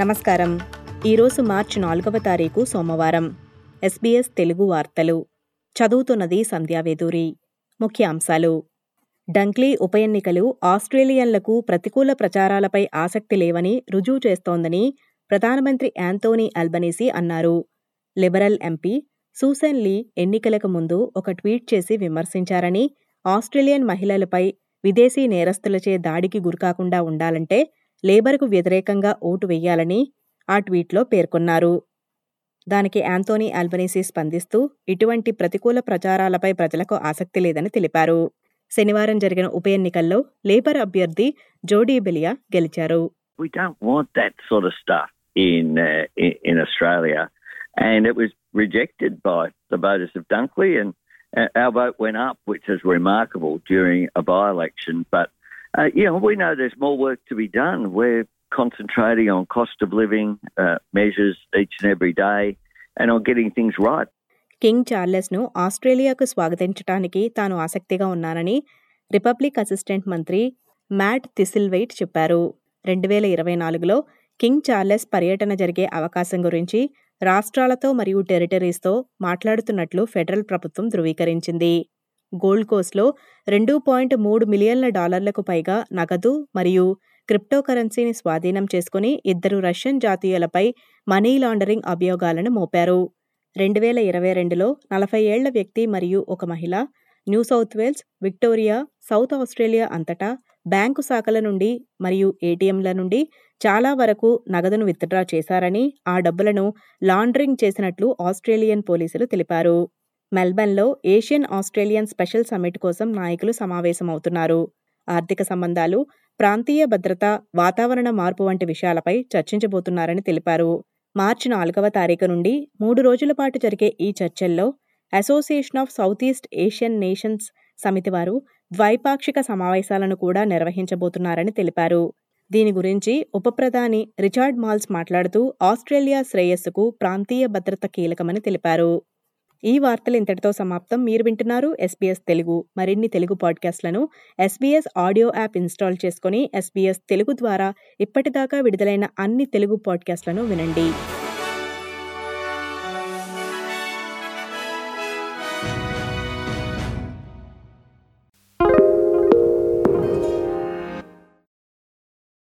నమస్కారం. ఈరోజు మార్చి నాలుగవ తారీఖు సోమవారం. ఎస్బీఎస్ తెలుగు వార్తలు. చదువుతున్నది సంధ్యావేదూరి ముఖ్యాంశాలు డంక్లీ ఉప ఎన్నికలు ఆస్ట్రేలియన్లకు ప్రతికూల ప్రచారాలపై ఆసక్తి లేవని రుజువు చేస్తోందని ప్రధానమంత్రి యాంతోనీ అల్బనీసీ అన్నారు. లిబరల్ ఎంపీ సూసన్ లీ ఎన్నికలకు ముందు ఒక ట్వీట్ చేసి విమర్శించారని ఆస్ట్రేలియన్ మహిళలపై విదేశీ నేరస్తులచే దాడికి గురికాకుండా ఉండాలంటే లేబర్కు వ్యతిరేకంగా ఓటు వేయాలని ఆ ట్వీట్లో పేర్కొన్నారు. దానికి యాంతోనీ అల్బనీసీ స్పందిస్తూ ఇటువంటి ప్రతికూల ప్రచారాలపై ప్రజలకు ఆసక్తి లేదని తెలిపారు. శనివారం జరిగిన ఉప ఎన్నికల్లో లేబర్ అభ్యర్థి జోడీ బెలియా గెలిచారు. Our vote went up, which is remarkable during uh, yeah, we know there's more work to be done. We're concentrating on cost of living uh, measures each and every day, and on getting things right. King చార్లెస్ను ఆస్ట్రేలియాకు స్వాగతించడానికి తాను ఆసక్తిగా ఉన్నానని republic assistant మంత్రి Matt Thistlethwaite చెప్పారు రెండు వేల ఇరవై నాలుగులో కింగ్ చార్లెస్ పర్యటన జరిగే అవకాశం గురించి రాష్ట్రాలతో మరియు టెరిటరీస్తో మాట్లాడుతున్నట్లు ఫెడరల్ ప్రభుత్వం ధృవీకరించింది గోల్డ్ కోస్ట్లో రెండు పాయింట్ మూడు మిలియన్ల డాలర్లకు పైగా నగదు మరియు క్రిప్టో కరెన్సీని స్వాధీనం చేసుకుని ఇద్దరు రష్యన్ జాతీయులపై మనీ లాండరింగ్ అభియోగాలను మోపారు. రెండు వేల ఇరవై రెండులో నలభై ఏళ్ళ వ్యక్తి మరియు ఒక మహిళ New South Wales Victoria South Australia అంతటా బ్యాంకు శాఖల నుండి మరియు ఏటీఎంల నుండి చాలా వరకు నగదును విత్డ్రా చేశారని ఆ డబ్బులను లాండరింగ్ చేసినట్లు ఆస్ట్రేలియన్ పోలీసులు తెలిపారు. మెల్బర్న్లో ఏషియన్ ఆస్ట్రేలియన్ స్పెషల్ సమ్మిట్ కోసం నాయకులు సమావేశమవుతున్నారు. ఆర్థిక సంబంధాలు ప్రాంతీయ భద్రత వాతావరణ మార్పు వంటి విషయాలపై చర్చించబోతున్నారని తెలిపారు. మార్చి నాలుగవ తారీఖు నుండి మూడు రోజుల పాటు జరిగే ఈ చర్చల్లో Association of Southeast Asian Nations సమితి వారు ద్వైపాక్షిక సమావేశాలను కూడా నిర్వహించబోతున్నారని తెలిపారు. దీని గురించి ఉప ప్రధాని రిచార్డ్ మాల్స్ మాట్లాడుతూ ఆస్ట్రేలియా శ్రేయస్సుకు ప్రాంతీయ భద్రత కీలకమని తెలిపారు. ఈ వార్తలు ఇంతటితో సమాప్తం. మీరు వింటున్నారు ఎస్బీఎస్ తెలుగు. మరిన్ని తెలుగు పాడ్కాస్ట్లను ఎస్బీఎస్ ఆడియో యాప్ ఇన్స్టాల్ చేసుకుని ఎస్బీఎస్ తెలుగు ద్వారా ఇప్పటిదాకా విడుదలైన అన్ని తెలుగు పాడ్కాస్ట్లను వినండి.